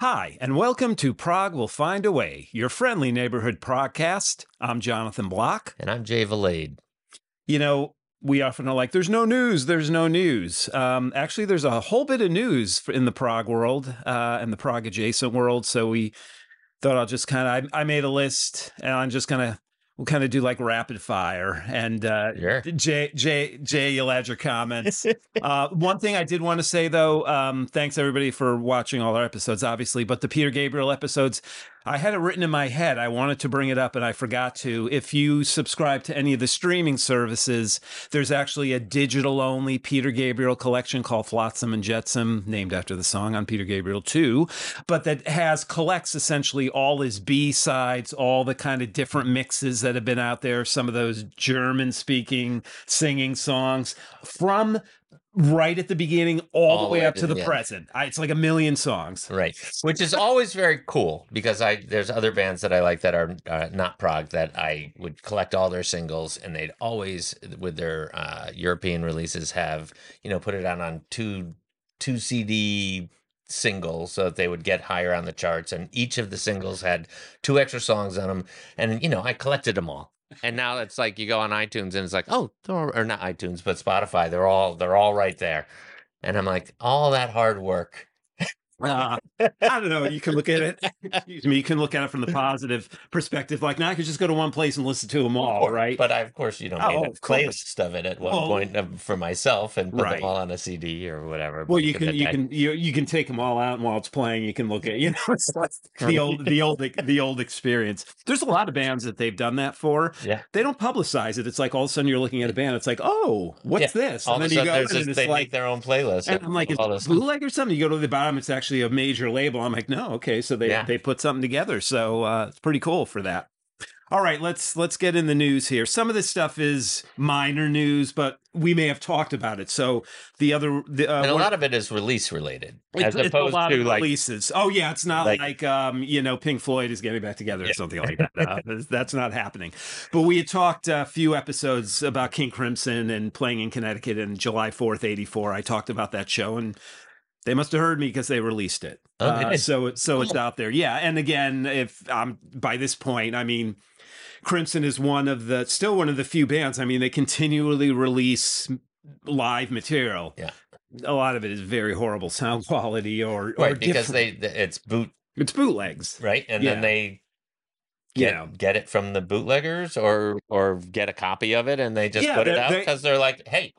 Hi, and welcome to Prog Will Find a Way, your friendly neighborhood podcast. I'm Jonathan Block. And I'm Jay Valade. You know, we often are like, there's no news, there's no news. Um, actually, there's a whole bit of news in the prog world uh, and the prog adjacent world. So we thought I'll just kind of, I, I made a list and I'm just going to we'll kind of do like rapid fire and uh Sure. jay jay jay you'll add your comments uh one thing i did want to say though um thanks everybody for watching all our episodes obviously but the peter gabriel episodes i had it written in my head. I wanted to bring it up and i forgot to. If you subscribe to any of the streaming services there's actually a digital only peter gabriel collection called flotsam and jetsam named after the song on peter gabriel 2 but that has collects essentially all his b-sides all the kind of different mixes that have been out there some of those german speaking singing songs from right at the beginning all, the way up to the yeah. present I, it's like a million songs Right. Which is always very cool because I there's other bands that I like that are uh, not prog that I would collect all their singles and they'd always with their uh, European releases have you know put it out on two two CD singles so that they would get higher on the charts and each of the singles had two extra songs on them and you know I collected them all. And now it's like you go on iTunes and it's like, oh, or not iTunes, but Spotify, they're all they're all right there. And I'm like, all that hard work Uh, I don't know. You can look at it. Excuse me. You can look at it from the positive perspective. Like now, I could just go to one place and listen to them all, Or- right? But I, of course, you know, Oh, made a of playlist of it at one Well, point for myself and put right. them all on a CD or whatever. well, you can you I- can you you can take them all out, and while it's playing, you can look at you know it's like the old the old the old experience. There's a lot of bands that they've done that for. Yeah. They don't publicize it. It's like all of a sudden you're looking at a band. It's like, oh, what's this? All And of then you go there's in just, and they it's make like. their own playlist. And I'm like, is all it this. bootleg or something? You go to the bottom, it's actually a major label. I'm like, no, okay, so they Yeah. they put something together. So uh, it's pretty cool for that. All right, let's let's get in the news here. Some of this stuff is minor news, but we may have talked about it. So the other, the, uh, and a lot of it is release related, it's, as it's opposed a lot to of like releases. Oh yeah, it's not like, like- um, you know, Pink Floyd is getting back together or Yeah. something like that. Uh, that's not happening. But we had talked a few episodes about King Crimson and playing in Connecticut in July fourth, eighty four. I talked about that show and. They must have heard me because they released it. Oh, Uh, so so it's out there. Yeah, and again, if um by this point, I mean, Crimson is one of the still one of the few bands. I mean, they continually release live material. Yeah. A lot of it is very horrible sound quality or, or right because different- they it's boot it's bootlegs. right, and Yeah. then they get Yeah. get it from the bootleggers or or get a copy of it and they just Yeah, put it out because they're like, hey,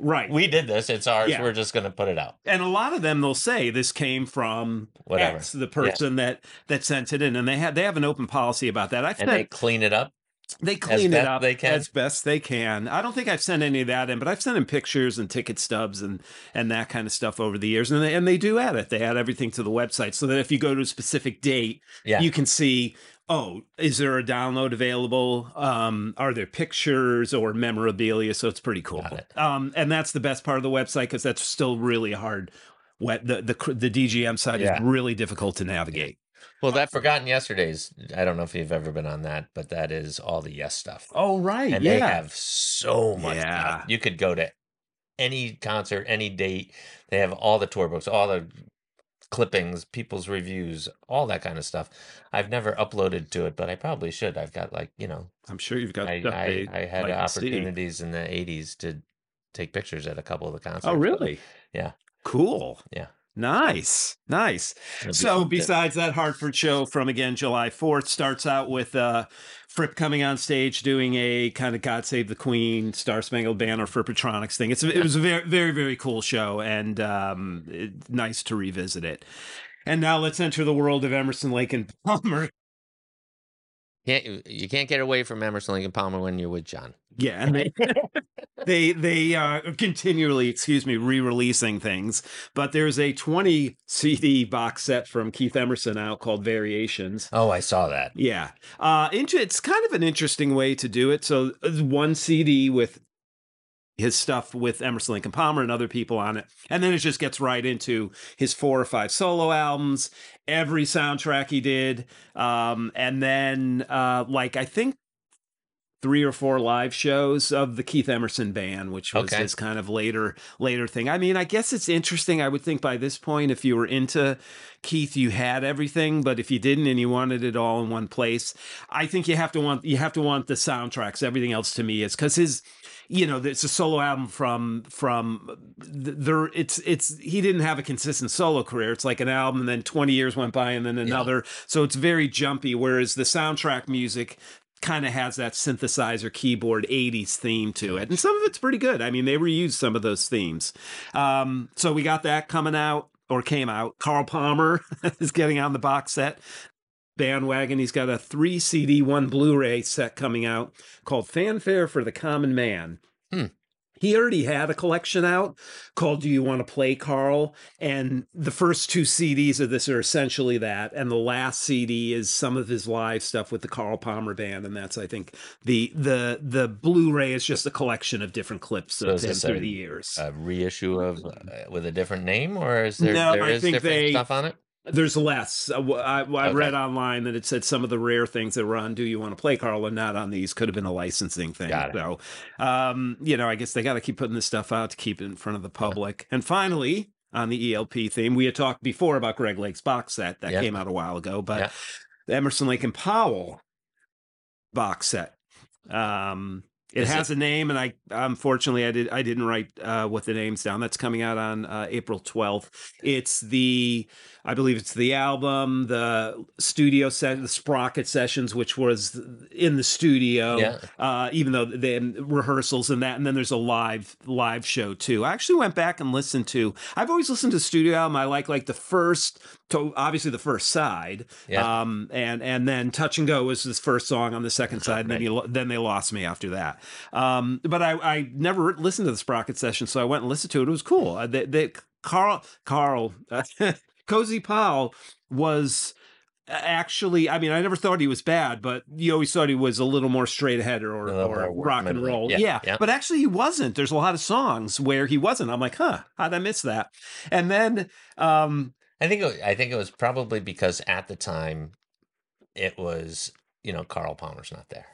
Right. we did this, it's ours, Yeah. we're just going to put it out, and a lot of them they'll say this came from whatever, X, the person that that sent it in, and they have they have an open policy about that. I've and they clean it up. they clean it up they can. as best they can. I don't think I've sent any of that in, but I've sent in pictures and ticket stubs and and that kind of stuff over the years, and they, and they do add it. They add everything to the website so that if you go to a specific date, Yeah. you can see. Oh, is there a download available? Um, are there pictures or memorabilia? So it's pretty cool. It. Um, and that's the best part of the website because that's still really hard. What the the the DGM side Yeah. is really difficult to navigate. Well, that Forgotten Yesterdays, I don't know if you've ever been on that, but that is all the Yes stuff. Oh right, and yeah. they have so much. Yeah. stuff. You could go to any concert, any date. They have all the tour books, all the clippings, people's reviews, all that kind of stuff. I've never uploaded to it, but I probably should. I've got like, you know, I'm sure you've got I, stuff I, I had like opportunities in the 80s to take pictures at a couple of the oh, concerts. Oh, really? Yeah. Cool. Yeah. Nice. Nice. Be So besides that Hartford show from again July 4th starts out with uh Fripp coming on stage doing a kind of God Save the Queen Star Spangled Banner Frippertronics thing. It's it was a very very very cool show and um it, nice to revisit it. And now let's enter the world of Emerson Lake and Palmer. Can't, you can't get away from Emerson Lake and Palmer when you're with John. Yeah, and they they they uh, continually, excuse me, re-releasing things. But there's a 20 CD box set from Keith Emerson out called Variations. Oh, I saw that. Yeah, uh, into it's kind of an interesting way to do it. So one CD with his stuff with Emerson Lake and Palmer and other people on it, and then it just gets right into his four or five solo albums, every soundtrack he did, um, and then uh, like I think three or four live shows of the Keith Emerson band, which was Okay. this kind of later later thing. I mean, I guess it's interesting. I would think by this point, if you were into Keith, you had everything, but if you didn't and you wanted it all in one place, I think you have to want you have to want the soundtracks. Everything else to me is because his you know it's a solo album from from th- there it's it's he didn't have a consistent solo career it's like an album and then 20 years went by and then another so it's very jumpy whereas the soundtrack music kind of has that synthesizer keyboard 80s theme to it. And some of it's pretty good. I mean they reused some of those themes. Um so we got that coming out or came out. Carl palmer is getting on the box set bandwagon. He's got a three CD, one Blu ray set coming out called Fanfare for the Common Man. He already had a collection out called Do You Want to Play Carl? And the first two CDs of this are essentially that. And the last CD is some of his live stuff with the Carl Palmer band. And that's, I think, the the the Blu-ray is just a collection of different clips So of him through a- the years. A reissue of uh, with a different name, or is there No, there I is think different they- stuff on it? There's less. Uh, wh- I, I Okay. read online that it said some of the rare things that were on Do You Want to Play, Carl, are not on these. Could have been a licensing thing. So, um, you know, I guess they got to keep putting this stuff out to keep it in front of the public. And finally, on the ELP theme, we had talked before about Greg Lake's box set that came out a while ago, but the Emerson Lake and Powell box set. Um, it Is has a name, and I unfortunately I did I didn't write uh, what the name's down. That's coming out on uh, April twelfth. It's the I believe it's the album, the studio set, the Sprocket sessions, which was in the studio. Yeah. Uh, even though then rehearsals and that, and then there's a live live show too. I actually went back and listened to. I've always listened to studio album. I like like the first, to obviously the first side. Yeah. Um, and and then Touch and Go was his first song on the second side. And then you then they lost me after that. Um, but I I never listened to the Sprocket session, so I went and listened to it. It was cool. Uh, They, they Carl Carl Cozy Powell was actually i mean i never thought he was bad but you always thought he was a little more straight ahead or, or rock and roll Yeah, yeah, yeah. but actually he wasn't there's a lot of songs where he wasn't i'm like huh how'd i miss that and then um I think it, I think it was probably because at the time it was you know Carl Palmer's not there,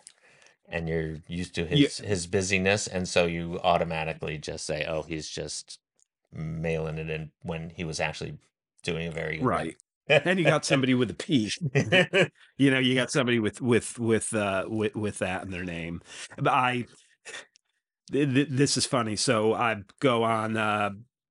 and you're used to his his busyness, and so you automatically just say, oh, he's just mailing it in when he was actually doing a very right. And you got somebody with a p. You know you got somebody with with with uh with, with that in their name. But i th- th- this is funny. So i go on uh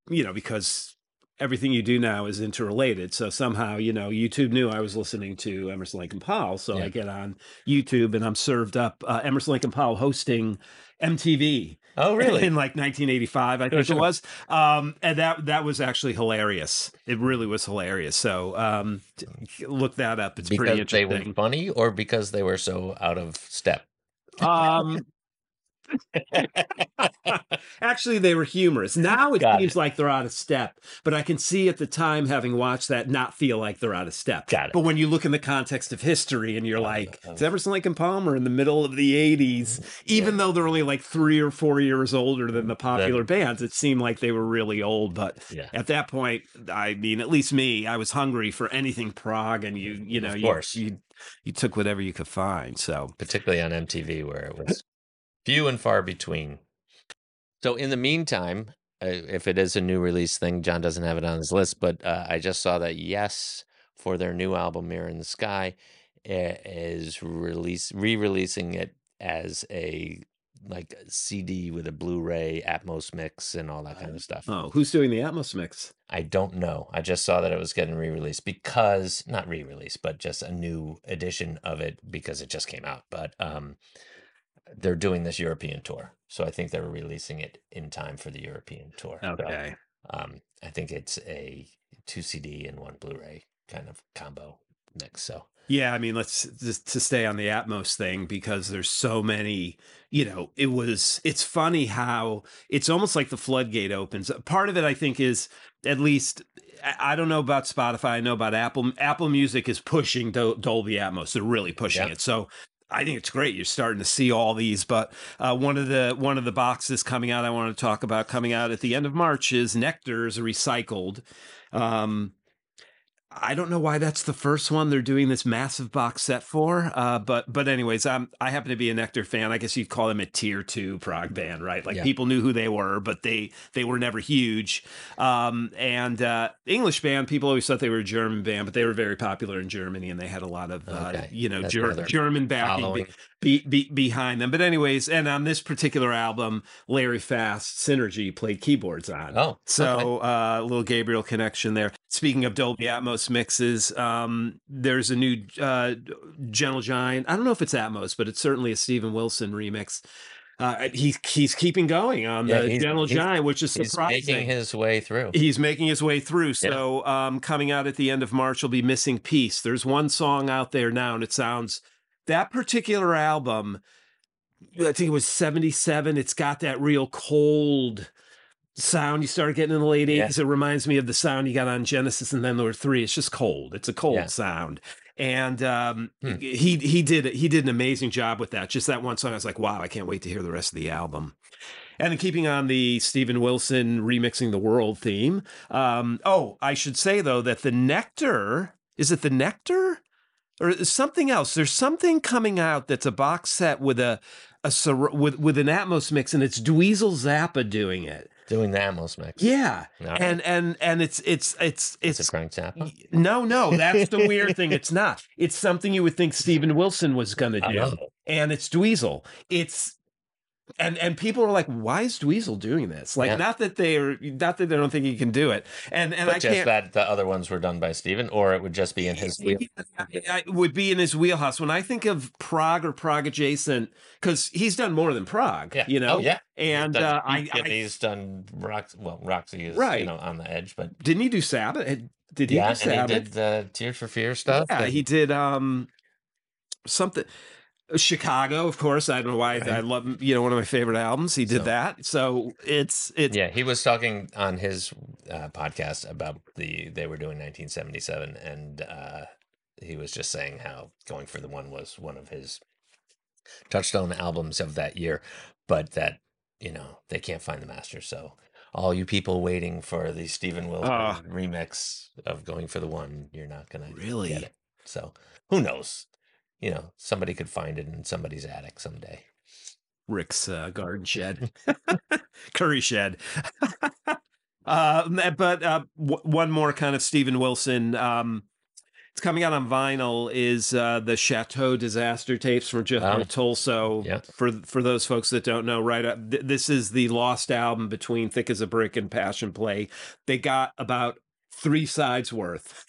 you know because everything you do now is interrelated so somehow you know youtube knew i was listening to emerson and powell so Yeah. i get on youtube and i'm served up uh, emerson and powell hosting mtv oh, really? in like 1985 i Sure, think sure. it was um and that that was actually hilarious it really was hilarious so um look that up it's pretty because they were funny, or because they were so out of step. um actually they were humorous. Now it Got seems like they're out of step but i can see at the time having watched that not feel like they're out of step. Got it. but when you look in the context of history and you're like it's emerson lake and palmer in the middle of the 80s mm-hmm. even though they're only like three or four years older than the popular bands it seemed like they were really old. But Yeah. at that point i mean at least me i was hungry for anything prog and you you know Of you, course. you you took whatever you could find so. Particularly on MTV, where it was few and far between. So, in the meantime, uh, if it is a new release thing, John doesn't have it on his list, but uh, I just saw that Yes, for their new album Mirror in the Sky, uh, is release re-releasing it as a like a CD with a Blu-ray Atmos mix and all that kind of stuff. oh who's doing the atmos mix I don't know. I just saw that it was getting re-released because not re-released, but just a new edition of it because it just came out. But um, they're doing this European tour, so I think they're releasing it in time for the European tour. So, okay um, I think it's a two CD and one Blu-ray kind of combo mix. So Yeah, I mean, let's just to stay on the Atmos thing because there's so many, you know, it was it's funny how it's almost like the floodgate opens. Part of it I think is at least I don't know about Spotify, I know about Apple. Apple Music is pushing Dol- Dolby Atmos. They're really pushing it. So I think it's great. You're starting to see all these, but uh, one of the one of the boxes coming out I want to talk about coming out at the end of March is Nektar's Recycled. Um, I don't know why that's the first one they're doing this massive box set for. Uh, but but anyways, I happen to be a Nektar fan. I guess you'd call them a tier two prog band, right? Like Yeah. people knew who they were, but they they were never huge. Um, and uh, English band, people always thought they were a German band, but they were very popular in Germany, and they had a lot of uh, Okay. you know Ger- German backing Following. Be, be, behind them. But anyways, and on this particular album, Larry Fast Synergy played keyboards on. Oh, So uh, a little Gabriel connection there. Speaking of Dolby Atmos mixes, um, there's a new uh, Gentle Giant. I don't know if it's Atmos, but it's certainly a Steven Wilson remix. Uh, he's he's keeping going on Yeah, the Gentle Giant, which is He's surprising. making his way through. He's making his way through. Yeah. So, um, coming out at the end of March will be Missing Piece. There's one song out there now, and it sounds that particular album. I think it was 77. It's got that real cold sound you started getting in the late 80s. Yeah. It reminds me of the sound you got on Genesis and then there were three. It's just cold. It's a cold Yeah. sound. And um, Hmm. he he did he did an amazing job with that. Just that one song, I was like, wow, I can't wait to hear the rest of the album. And then keeping on the Steven Wilson remixing the world theme. Um, oh, I should say though that the Nektar is it the Nektar or something else? There's something coming out that's a box set with a a with with an Atmos mix, and it's Dweezil Zappa doing it. Doing the Atmos mix. Yeah, right. and and and it's it's it's It's a Frank Zappa. no no that's the weird thing. It's not. It's something you would think Steven Wilson was gonna do Oh. and it's Dweezil. It's and and people are like, why is Dweezil doing this? Like, Yeah. not that they are, not that they don't think he can do it, and and But I just that the other ones were done by Steven, or it would just be in his wheel. I would be in his wheelhouse when I think of prog or prog adjacent because he's done more than prog, Yeah. you know. Oh, yeah. And He's done- uh, I, I he's done Rox. Well, Roxy is Right. you know on the edge, but didn't he do Sabbath? Did he yeah, do and he did the Tears for Fear stuff. Yeah, and- he did um something. Chicago, of course. I don't know why I love you know one of my favorite albums. He did So- that, so it's it's yeah, he was talking on his uh, podcast about the they were doing 1977, and uh, he was just saying how Going for the One was one of his touchstone albums of that year, but that you know they can't find the master. So all you people waiting for the Steven Wilson Ah. remix of Going for the One, you're not gonna Really? get it. So who knows? You know, somebody could find it in somebody's attic someday. Rick's uh, garden shed, curry shed. uh, but uh, w- one more kind of Steven Wilson. Um, it's coming out on vinyl. Is uh, the Chateau Disaster tapes from Jeff Oh. Tolso? Yeah. For for those folks that don't know, right? Uh, th- this is the lost album between Thick as a Brick and Passion Play. They got about three sides worth.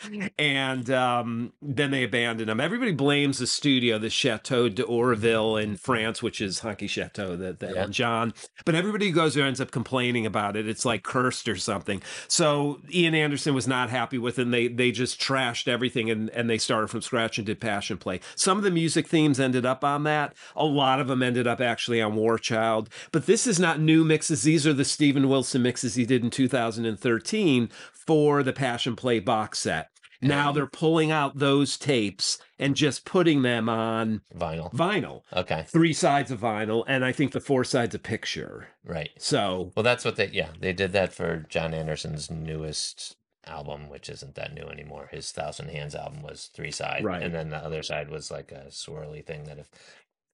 and um, then they abandoned them. Everybody blames the studio, the Chateau d'Hérouville in France, which is Honky Chateau, that that Yeah. John. But everybody who goes there ends up complaining about it. It's like cursed or something. So Ian Anderson was not happy with it. And they they just trashed everything and, and they started from scratch and did Passion Play. Some of the music themes ended up on that. A lot of them ended up actually on War Child. But this is not new mixes. These are the Stephen Wilson mixes he did in 2013 for the Passion Play box set. Now they're pulling out those tapes and just putting them on Vinyl. vinyl. Okay. Three sides of vinyl, and I think the four sides a picture. Right. So Well, that's what they, yeah, they did that for Jon Anderson's newest album, which isn't that new anymore. His Thousand Hands album was three side, Right. and then the other side was like a swirly thing that if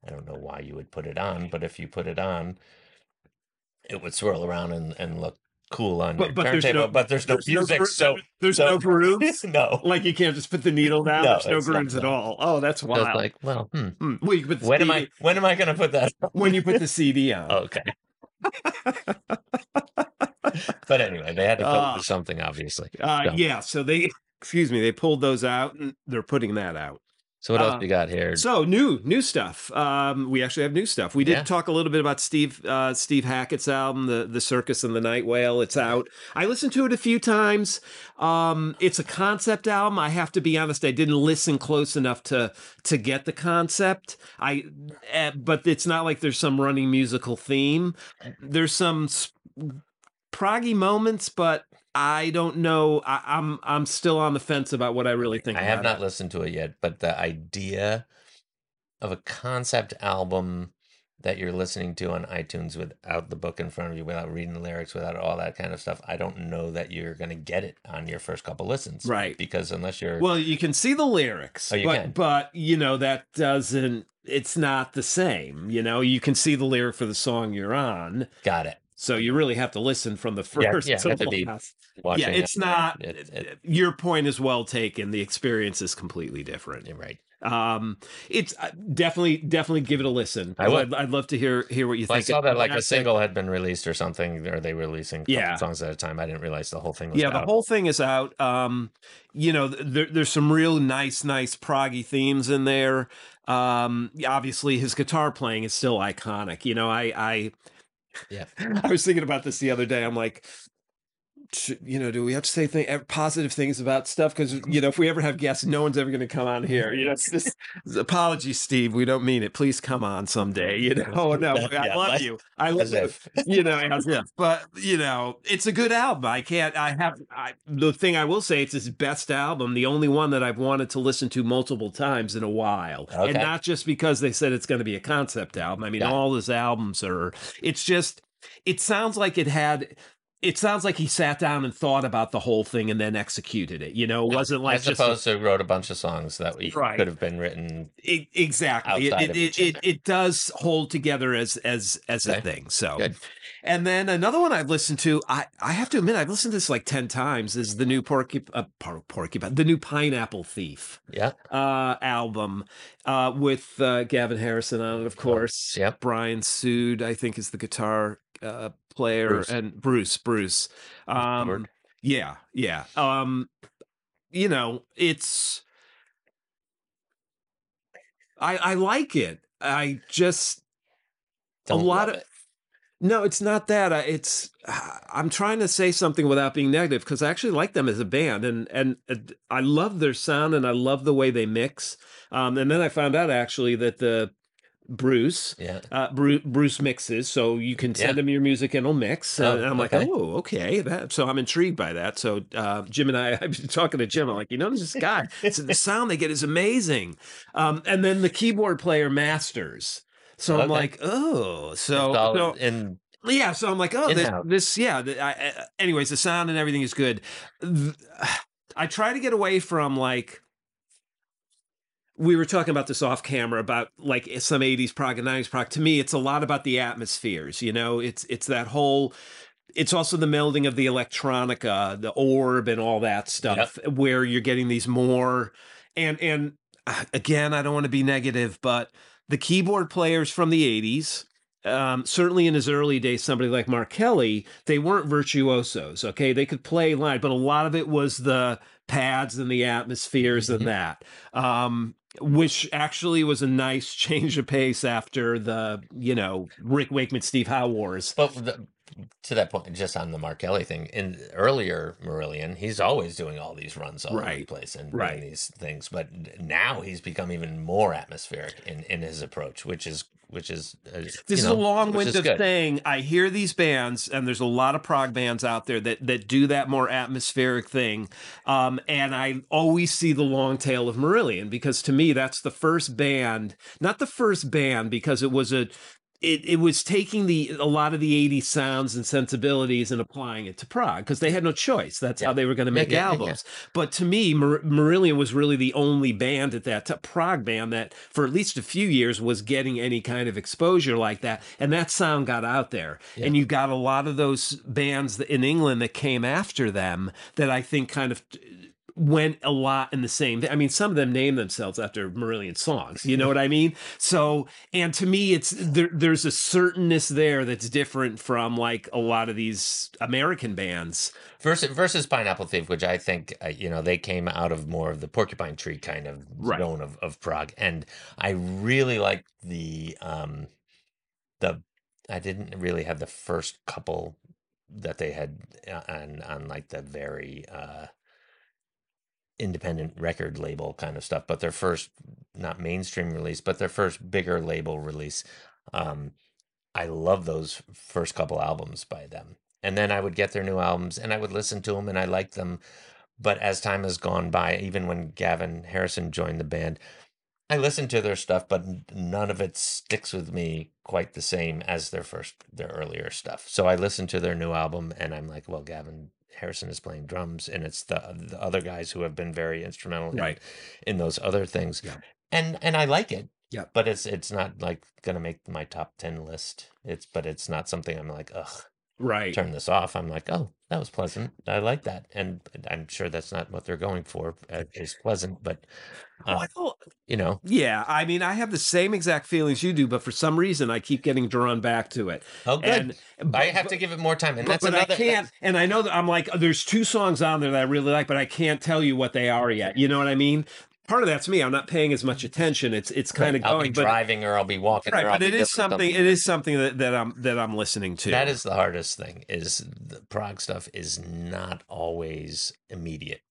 I don't know why you would put it on, but if you put it on, it would swirl around and, and look cool on But- your but there's turntable. no- but there's no there's music, gro- so there's so- no grooves. no. Like you can't just put the needle down. No, there's no grooves at all. Oh, that's So it's wild. like, well, hmm, Hmm. Well, you can put the when am I when am I going to put that? on? when you put the CD on? Okay. but anyway, they had to put Ah. something, obviously. Uh, Yeah. yeah. So they, excuse me, they pulled those out and they're putting that out. So what Uh, else we got here? So new, new stuff. Um, we actually have new stuff. We did Yeah. talk a little bit about Steve, uh, Steve Hackett's album, the the Circus and the Night Whale. It's out. I listened to it a few times. Um, it's a concept album. I have to be honest. I didn't listen close enough to to get the concept. I, eh, but it's not like there's some running musical theme. There's some s- proggy moments, but I don't know. I, I'm I'm still on the fence about what I really think. I have not listened to it yet, but the idea of a concept album that you're listening to on iTunes without the book in front of you, without reading the lyrics, without all that kind of stuff, I don't know that you're going to get it on your first couple listens. Right. Because unless you're. Well, you can see the lyrics, Oh, you but can. but you know that doesn't. It's not the same. You know, you can see the lyric for the song you're on, got it. So you really have to listen from the Yeah, first yeah, to to last. Yeah, it's not. It, it, your point is well taken. The experience is completely different. right. Um, it's uh, definitely definitely give it a listen. I would. I'd, I'd love to hear hear what you Well, I saw that like a single had been released or something, or they were releasing Yeah. songs at a time. I didn't realize the whole thing was out. Yeah, the whole thing is out. Um, you know, there, there's some real nice, nice proggy themes in there. Um, obviously, his guitar playing is still iconic. You know, I, I, Yeah. I was thinking about this the other day. I'm like, you know, do we have to say th- positive things about stuff? Because you know, if we ever have guests, no one's ever going to come on here. You know, it's just apologies, Steve. We don't mean it. Please come on someday. You know, oh no, I Yeah, love you. I love if. you know, as if. But you know, it's a good album. I can't. I have. I, the thing I will say, it's his best album. The only one that I've wanted to listen to multiple times in a while, and not just because they said it's going to be a concept album. I mean, it. all his albums are. It's just. It sounds like it had. It sounds like he sat down and thought about the whole thing and then executed it. You know, it wasn't like As just a- to wrote a bunch of songs that we Right. could have been written. E- exactly. It it, it, it it does hold together as as as a thing. So Good. And then another one I've listened to, I, I have to admit, I've listened to this like 10 times, is the new Porky, uh, por- Porcupine, the new Pineapple Thief Yeah. uh, album uh, with uh, Gavin Harrison on it, of course. Yep. Brian Soord, I think, is the guitar uh, player, Bruce. and Bruce, Bruce. Um, yeah, yeah. Um, you know, it's. I I like it. I just Don't a lot of it. no, it's not that. I- It's I'm trying to say something without being negative because I actually like them as a band, and and uh, I love their sound and I love the way they mix. Um, and then I found out actually that the Bruce. Yeah. Uh, Bruce, Bruce mixes, so you can send Yeah. him your music and he'll mix. Oh, and I'm like, oh, okay. That, so I'm intrigued by that. So uh, Jim and I, I've been talking to Jim. I'm like, you know, this guy, so the sound they get is amazing. Um, and then the keyboard player masters. So I'm like, oh, so, It's all so in yeah, so I'm like, oh, this, this yeah. The, I, I, anyways, the sound and everything is good. I try to get away from like we were talking about this off camera about like some 80s prog and 90s prog. To me, it's a lot about the atmospheres. You know, it's it's that whole. It's also the melding of the electronica, the orb, and all that stuff, where you're getting these more and and uh, again, I don't want to be negative, but the keyboard players from the 80s, um, certainly in his early days, somebody like Mark Kelly, they weren't virtuosos. Okay, they could play line, but a lot of it was the pads and the atmospheres Mhm. and that. Um, which actually was a nice change of pace after the, you know, Rick Wakeman, Steve Howe wars. But the, to that point, just on the Mark Kelly thing, in earlier Marillion, he's always doing all these runs all over the place and Right. doing these things. But now he's become even more atmospheric in, in his approach, which is which is uh, This is know, a long-winded thing. I hear these bands, and there's a lot of prog bands out there that that do that more atmospheric thing. Um, and I always see the long tail of Marillion because to me that's the first band, not the first band because it was a it, it was taking the a lot of the 80s sounds and sensibilities and applying it to prog because they had no choice. That's how they were going to make Yeah, yeah, yeah, yeah. albums. But to me, Mar- Marillion was really the only band at that t- prog band that, for at least a few years, was getting any kind of exposure like that, and that sound got out there. Yeah. And you got a lot of those bands in England that came after them that I think kind of went a lot in the same. I mean, some of them name themselves after Marillion songs. You know what I mean? So, and to me, it's there, there's a certainness there that's different from like a lot of these American bands. versus versus Pineapple Thief, which I think uh, you know they came out of more of the Porcupine Tree kind of Right. zone of, of prog, and I really like the um the I didn't really have the first couple that they had uh, on on like the very uh independent record label kind of stuff, but their first not mainstream release, but their first bigger label release. Um, I love those first couple albums by them. And then I would get their new albums and I would listen to them and I liked them. But as time has gone by, even when Gavin Harrison joined the band, I listen to their stuff, but none of it sticks with me quite the same as their first, their earlier stuff. So I listen to their new album, and I'm like, well, Gavin Harrison is playing drums, and it's the the other guys who have been very instrumental in, Right. in those other things. Yeah. And and I like it. Yeah. But it's it's not like gonna make my top ten list. It's but it's not something I'm like, ugh, Right. turn this off. I'm like, oh, that was pleasant. I like that, and I'm sure that's not what they're going for. Uh, it's pleasant, but uh, Well, you know, yeah, I mean, I have the same exact feelings you do, but for some reason, I keep getting drawn back to it. oh, good. And I but- have to give it more time, and but, that's but another. I can't, and I know that I'm like, there's two songs on there that I really like, but I can't tell you what they are yet. You know what I mean? Part of that's me. I'm not paying as much attention. It's it's kind of I'll going, be but driving or I'll be walking. right, but it is something. It is something that, that I'm that I'm listening to. That is the hardest thing. Is the prog stuff is not always immediate.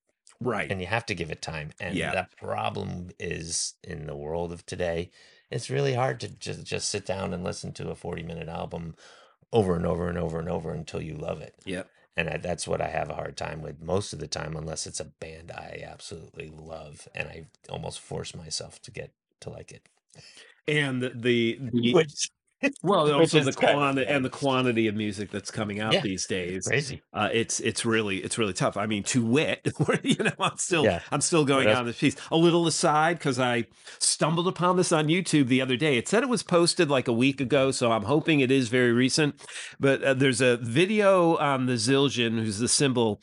Right. and you have to give it time. And Yeah. the problem is in the world of today, it's really hard to just just sit down and listen to a forty minute album over and over and over and over until you love it. Yep. And I, that's what I have a hard time with most of the time, unless it's a band I absolutely love, and I almost force myself to get to like it. And the the, the Which well, also the quantity and the quantity of music that's coming out Yeah. these days. crazy. Uh, it's it's really it's really tough. I mean, to wit, you know, I'm still Yeah. I'm still going on this piece. A little aside because I stumbled upon this on YouTube the other day. It said it was posted like a week ago, so I'm hoping it is very recent. But uh, there's a video on the Zildjian, who's the cymbal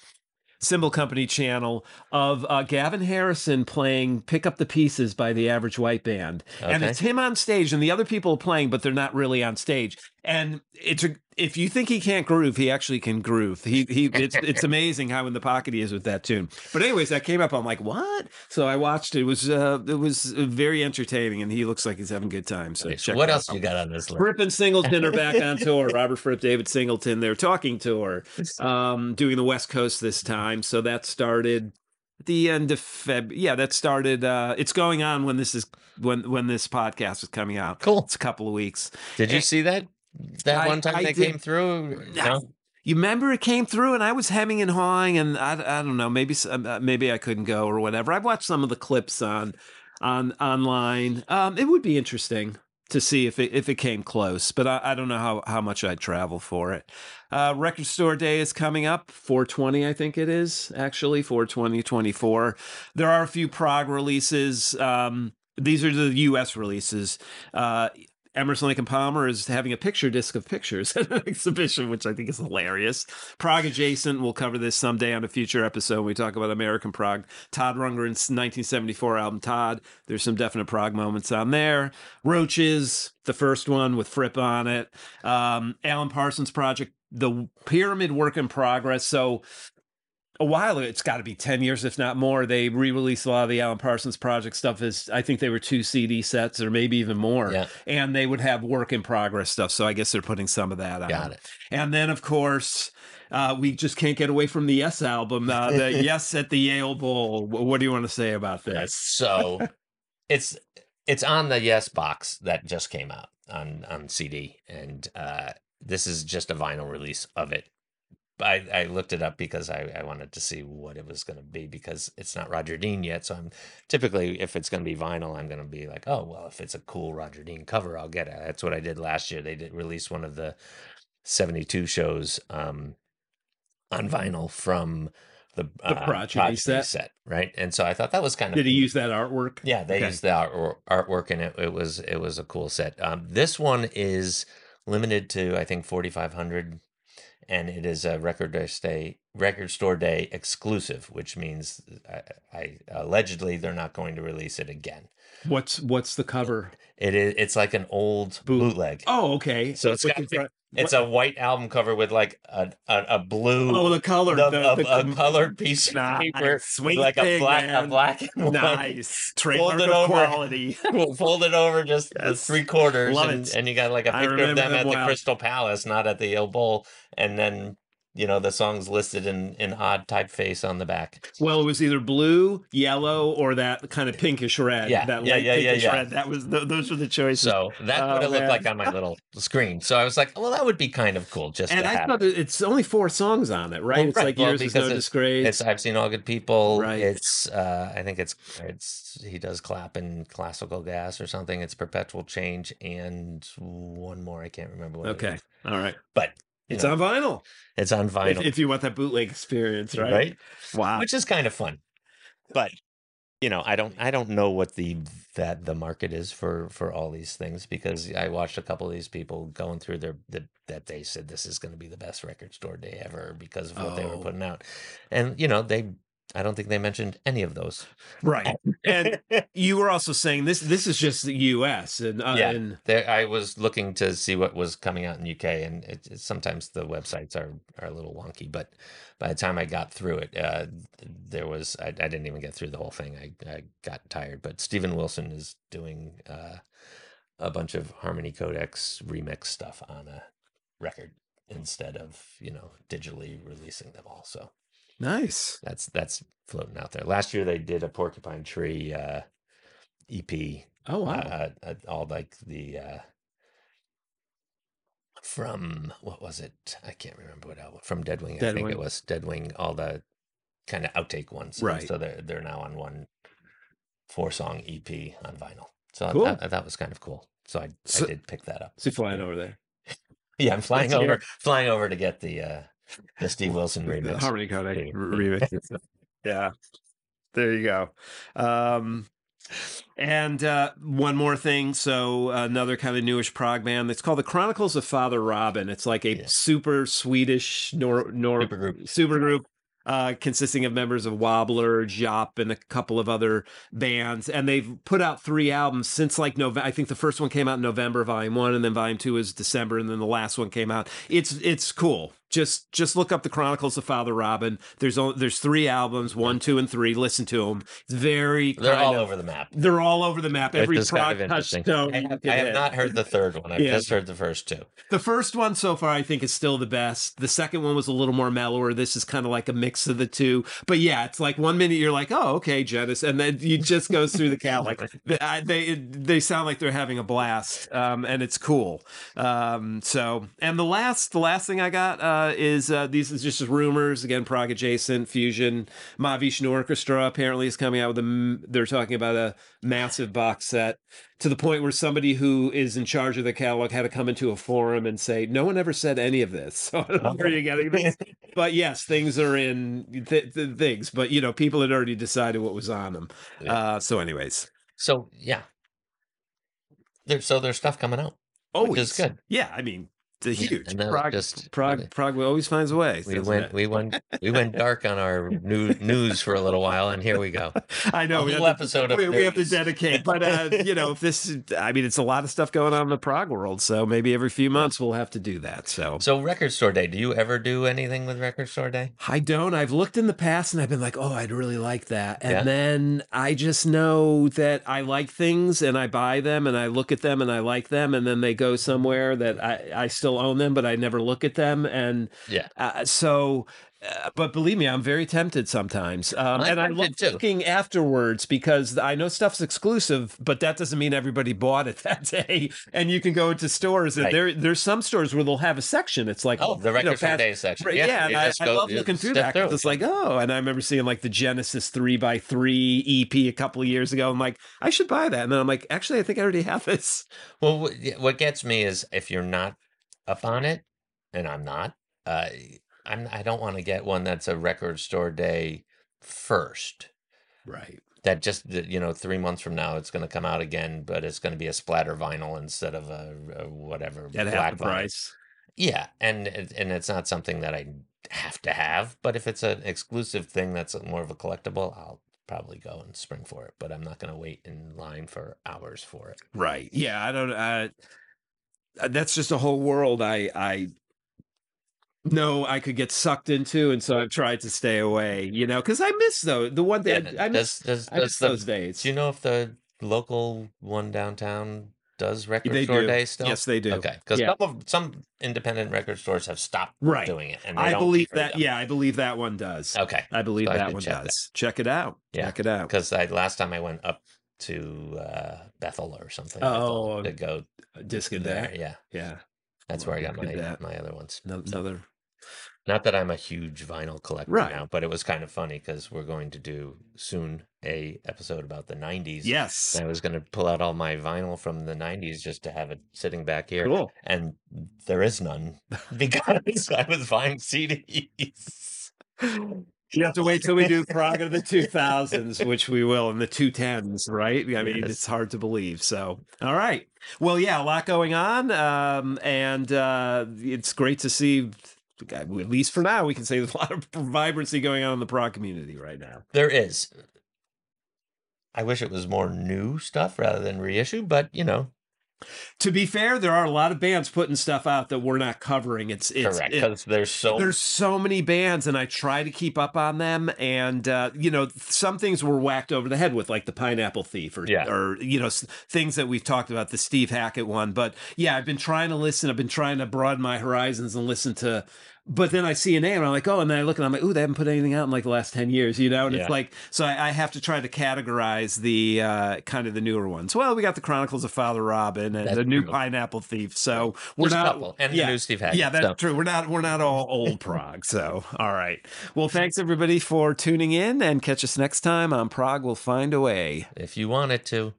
cymbal company channel of uh, Gavin Harrison playing "Pick Up the Pieces" by the Average White Band, and it's him on stage, and the other people are playing, but they're not really on stage. And it's a, if you think he can't groove, he actually can groove. He he it's it's amazing how in the pocket he is with that tune. But anyways, that came up. I'm like, what? So I watched it. It was uh, it was very entertaining, and he looks like he's having a good time. So check what it out. else you got on this list? Fripp and Singleton are back on tour. Robert Fripp, David Singleton, they're talking tour, um, doing the West Coast this time. So that started at the end of Feb. Yeah, that started. Uh, it's going on when this is when when this podcast is coming out. Cool. It's a couple of weeks. Did you And- see that that I- one time I they did- came through? No. You remember it came through, and I was hemming and hawing, and I, I don't know, maybe uh, maybe I couldn't go or whatever. I've watched some of the clips on on online. Um, it would be interesting to see if it if it came close, but I, I don't know how how much I'd travel for it. Uh, Record Store Day is coming up, 420, I think it is actually 420 24. There are a few prog releases. Um, these are the U.S. releases. Uh, Emerson Lake and Palmer is having a picture disc of pictures at an exhibition, which I think is hilarious. Prog Adjacent, we'll cover this someday on a future episode when we talk about American prog. Todd Rundgren's 1974 album, Todd. There's some definite prog moments on there. Roches, the first one with Fripp on it. Um, Alan Parsons Project, the Pyramid Work in Progress. So a while ago, it's got to be 10 years, if not more. They re released a lot of the Alan Parsons Project stuff Is I think they were two CD sets or maybe even more. Yeah. And they would have work in progress stuff. So I guess they're putting some of that on. Got it. And then, of course, uh, we just can't get away from the Yes album, uh, the Yes at the Yale Bowl. What do you want to say about this? So it's it's on the Yes box that just came out on on CD, and uh, this is just a vinyl release of it. I, I looked it up because I, I wanted to see what it was going to be because it's not Roger Dean yet. So I'm typically if it's going to be vinyl, I'm going to be like, oh well, if it's a cool Roger Dean cover, I'll get it. That's what I did last year. They did release one of the 72 shows um, on vinyl from the, uh, Progeny set. set, right? And so I thought that was kind of Did he use that artwork? yeah, they Okay. used the art, artwork and it. It was it was a cool set. Um, this one is limited to I think forty five hundred, and it is a record day record store day exclusive, which means uh, I, I allegedly they're not going to release it again. What's what's the cover? It is it's like an old Boot- bootleg. Oh, okay. So it's With got- the It's a white album cover with like a a, a blue. oh the color, the- the, a, the- a colored piece of Nice. paper, Sweet like a black man. a black and nice trademark Fold it over. quality. Fold it over just Yes. three quarters, and, and you got like a picture of them at the. Crystal Palace, not at the Yale Bowl, and then you know the songs listed in in odd typeface on the back. Well, it was either blue, yellow, or that kind of pinkish red. Yeah, that yeah, light yeah, yeah, pinkish yeah. red. That was th- those were the choices. So that's Oh, what it looked like on my little screen. So I was like, well, that would be kind of cool just and to I thought it's only four songs on it, right? Well, it's right. like Well, yours is no disgrace. It's I've seen all good people. Right. It's uh I think it's it's he does clap in classical gas or something. It's perpetual change and one more I can't remember what. okay, is. all right. but It's know, on vinyl. it's on vinyl, if you want that bootleg experience, right? right? Wow. Which is kind of fun, but you know I don't I don't know what the that the market is for for all these things because I watched a couple of these people going through their the, that they said this is going to be the best record store day ever because of what they were Oh. putting out, and you know they. I don't think they mentioned any of those. Right. And you were also saying this. This is just the U.S. and uh, Yeah. and There, I was looking to see what was coming out in UK, and it, it- sometimes the websites are are a little wonky. But by the time I got through it, uh, there was I, I didn't even get through the whole thing. I, I got tired. But Steven Wilson is doing uh, a bunch of Harmony Codex remix stuff on a record instead of you know digitally releasing them all. So nice. that's that's floating out there. Last year they did a Porcupine Tree uh, EP Oh wow. uh, uh, all like the uh from what was it? I can't remember what album from Deadwing. I think it was Deadwing. All the kind of outtake ones, Right. So they're they're now on one four song EP on vinyl. So Cool. I, that was kind of cool. So I, So- I did pick that up. so flying over there. Yeah, I'm flying over, flying over to get the uh the Steve Wilson remix. Harmony Code Yeah. remix. yeah. There you go. Um, and uh, one more thing. So another kind of newish prog band. It's called the Chronicles of Father Robin. It's like a Yeah. super Swedish nor nor Supergroup. supergroup uh, consisting of members of Wobbler, Jop, and a couple of other bands. And they've put out three albums since like November. I think the first one came out in November, Volume One, and then Volume Two is December, and then the last one came out. It's it's cool. Just just look up the Chronicles of Father Robin. There's only, there's three albums, one, two, and three. Listen to them. It's very They're kind all of- over the map. They're all over the map. Every is kind of touchstone. I have, I have not heard the third one. I've Yeah. just heard the first two. The first one so far, I think, is still the best. The second one was a little more mellower. This is kind of like a mix of the two. But yeah, it's like one minute you're like, "Oh, okay, Genesis," and then you just goes through the count. Like they they, they sound like they're having a blast, um, and it's cool. Um, so, and the last the last thing I got uh, is uh, these is just rumors again. Prog adjacent fusion. Mahavishnu Orchestra apparently is coming out with a. They're talking about a massive box set to the point where somebody who is in charge of the catalog had to come into a forum and say, "No one ever said any of this." So I don't know where you're getting this. But yes, things are in th- th- things. But you know, people had already decided what was on them. Yeah. Uh, so, anyways, So yeah, there's so there's stuff coming out. Oh, it's good. Yeah, I mean, the huge and then prog. just- Prog, prog always finds a way. We went it? we went we went dark on our new news for a little while, and here we go. I know a we whole have to, episode of we, we have to dedicate, but uh, you know, if this, I mean, it's a lot of stuff going on in the prog world. So maybe every few months we'll have to do that. So So record store day. Do you ever do anything with record store day? I don't. I've looked in the past and I've been like, oh, I'd really like that. And Yeah. then I just know that I like things and I buy them and I look at them and I like them. And then they go somewhere that I, I still own them, but I never look at them. And Yeah. uh, so. Uh, but believe me, I'm very tempted sometimes, um, I'm and I love too. looking afterwards because I know stuff's exclusive, but that doesn't mean everybody bought it that day. And you can go into stores, and Right. there there's some stores where they'll have a section. It's like Oh, the you know, record store past- day section. Right, yeah, you and I, just I love looking through that. that. 'cause through. It's like, oh, and I remember seeing like the Genesis three by three EP a couple of years ago. I'm like, I should buy that, and then I'm like, actually, I think I already have this. Well, what gets me is if you're not up on it, and I'm not. Uh, I'm. I don't want to get one that's a record store day first. Right. That just you know, three months from now it's going to come out again, but it's going to be a splatter vinyl instead of a, a whatever black price. Yeah, and and it's not something that I have to have, but if it's an exclusive thing that's more of a collectible, I'll probably go and spring for it. But I'm not going to wait in line for hours for it. Right. Yeah. I don't. Uh, that's just a whole world. I. I know I could get sucked into, and so I've tried to stay away. You know, because I miss though the one Yeah, day I miss. does does I miss does the those days. Do you know if the local one downtown does record They store do. day still? Yes, they do. Okay, because Yeah. some some independent record stores have stopped Right. doing it, and I believe that. Yeah, I believe that one does. Okay, I believe So that should one check that. does. Check it out. Yeah. Check it out. because last time I went up to uh, Bethel or something. Oh, Bethel, to go Disc in there. Yeah, Yeah. that's where I got my that. my other ones. No- Another. Not that I'm a huge vinyl collector Right. now, but it was kind of funny because we're going to do soon a episode about the '90s. Yes. I was going to pull out all my vinyl from the 90s just to have it sitting back here. Cool. And there is none because I was buying CDs. You have to wait till we do Prog of the 2000s, which we will in the 210s, right? I mean, Yes. it's hard to believe. So, all right. Well, yeah, a lot going on. Um, and uh, it's great to see, at least for now, we can say there's a lot of vibrancy going on in the prog community right now. There is. I wish it was more new stuff rather than reissue, but you know, To be fair, there are a lot of bands putting stuff out that we're not covering. It's, it's, correct. it- Because there's so There's so many bands, and I try to keep up on them. And uh, you know, some things were whacked over the head with, like the Pineapple Thief, or Yeah. or you know, things that we've talked about, the Steve Hackett one. But yeah, I've been trying to listen. I've been trying to broaden my horizons and listen to. But then I see an a name, and I'm like, oh, and then I look and I'm like, ooh, they haven't put anything out in like the last ten years, you know. And Yeah. it's like, so I, I have to try to categorize the uh, kind of the newer ones. Well, we got the Chronicles of Father Robin and That's the new true. Pineapple Thief. So we're There's a not, couple, and yeah. the new Steve Hackett. Yeah, that's so. true. We're not we're not all old Prog. So all right. Well, thanks everybody for tuning in and catch us next time on Prog will find a way. If you wanted to.